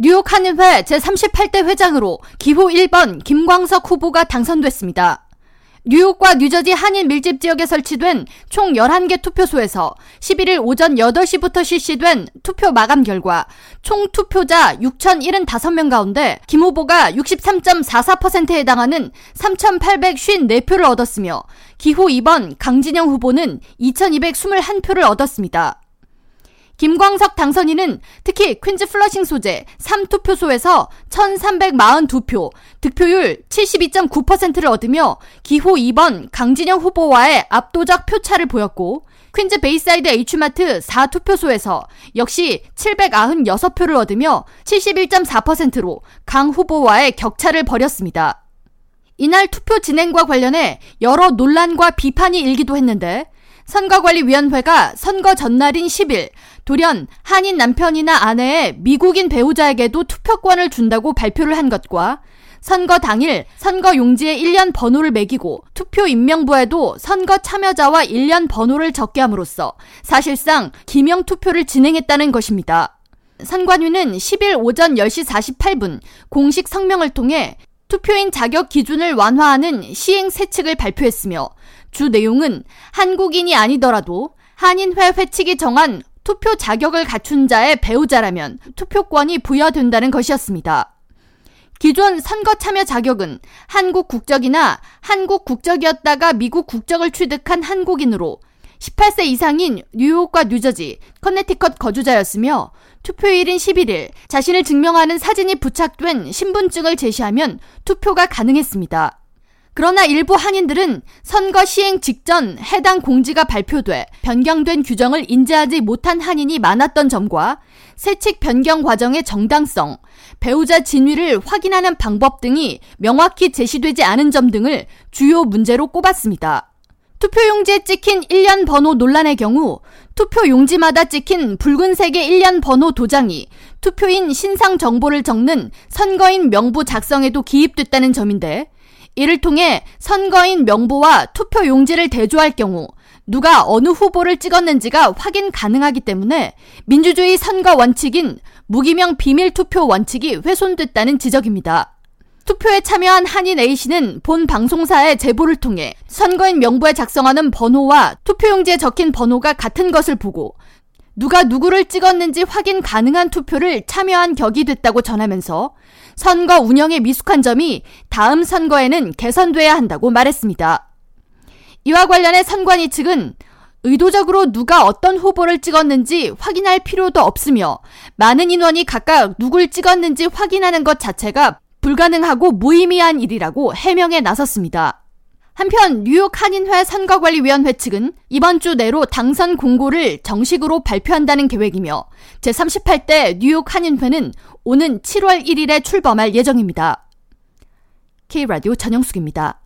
뉴욕 한인회 제38대 회장으로 기호 1번 김광석 후보가 당선됐습니다. 뉴욕과 뉴저지 한인 밀집 지역에 설치된 총 11개 투표소에서 11일 오전 8시부터 실시된 투표 마감 결과 총 투표자 6,075명 가운데 김 후보가 63.44%에 해당하는 3,854표를 얻었으며 기호 2번 강진영 후보는 2,221표를 얻었습니다. 김광석 당선인은 특히 퀸즈 플러싱 소재 3투표소에서 1342표, 득표율 72.9%를 얻으며 기호 2번 강진영 후보와의 압도적 표차를 보였고 퀸즈 베이사이드 H마트 4투표소에서 역시 796표를 얻으며 71.4%로 강 후보와의 격차를 벌였습니다. 이날 투표 진행과 관련해 여러 논란과 비판이 일기도 했는데 선거관리위원회가 선거 전날인 10일 돌연 한인 남편이나 아내의 미국인 배우자에게도 투표권을 준다고 발표를 한 것과 선거 당일 선거 용지에 1년 번호를 매기고 투표 임명부에도 선거 참여자와 1년 번호를 적게 함으로써 사실상 기명 투표를 진행했다는 것입니다. 선관위는 10일 오전 10시 48분 공식 성명을 통해 투표인 자격 기준을 완화하는 시행 세칙을 발표했으며 주 내용은 한국인이 아니더라도 한인회 회칙이 정한 투표 자격을 갖춘 자의 배우자라면 투표권이 부여된다는 것이었습니다. 기존 선거 참여 자격은 한국 국적이나 한국 국적이었다가 미국 국적을 취득한 한국인으로 18세 이상인 뉴욕과 뉴저지, 커네티컷 거주자였으며 투표일인 11일 자신을 증명하는 사진이 부착된 신분증을 제시하면 투표가 가능했습니다. 그러나 일부 한인들은 선거 시행 직전 해당 공지가 발표돼 변경된 규정을 인지하지 못한 한인이 많았던 점과 세칙 변경 과정의 정당성, 배우자 진위를 확인하는 방법 등이 명확히 제시되지 않은 점 등을 주요 문제로 꼽았습니다. 투표용지에 찍힌 1년 번호 논란의 경우 투표용지마다 찍힌 붉은색의 1년 번호 도장이 투표인 신상 정보를 적는 선거인 명부 작성에도 기입됐다는 점인데 이를 통해 선거인 명부와 투표 용지를 대조할 경우 누가 어느 후보를 찍었는지가 확인 가능하기 때문에 민주주의 선거 원칙인 무기명 비밀 투표 원칙이 훼손됐다는 지적입니다. 투표에 참여한 한인 A씨는 본 방송사의 제보를 통해 선거인 명부에 작성하는 번호와 투표용지에 적힌 번호가 같은 것을 보고 누가 누구를 찍었는지 확인 가능한 투표를 참여한 격이 됐다고 전하면서 선거 운영에 미숙한 점이 다음 선거에는 개선돼야 한다고 말했습니다. 이와 관련해 선관위 측은 의도적으로 누가 어떤 후보를 찍었는지 확인할 필요도 없으며 많은 인원이 각각 누굴 찍었는지 확인하는 것 자체가 불가능하고 무의미한 일이라고 해명에 나섰습니다. 한편 뉴욕 한인회 선거관리위원회 측은 이번 주 내로 당선 공고를 정식으로 발표한다는 계획이며 제38대 뉴욕 한인회는 오는 7월 1일에 출범할 예정입니다. K라디오 전영숙입니다.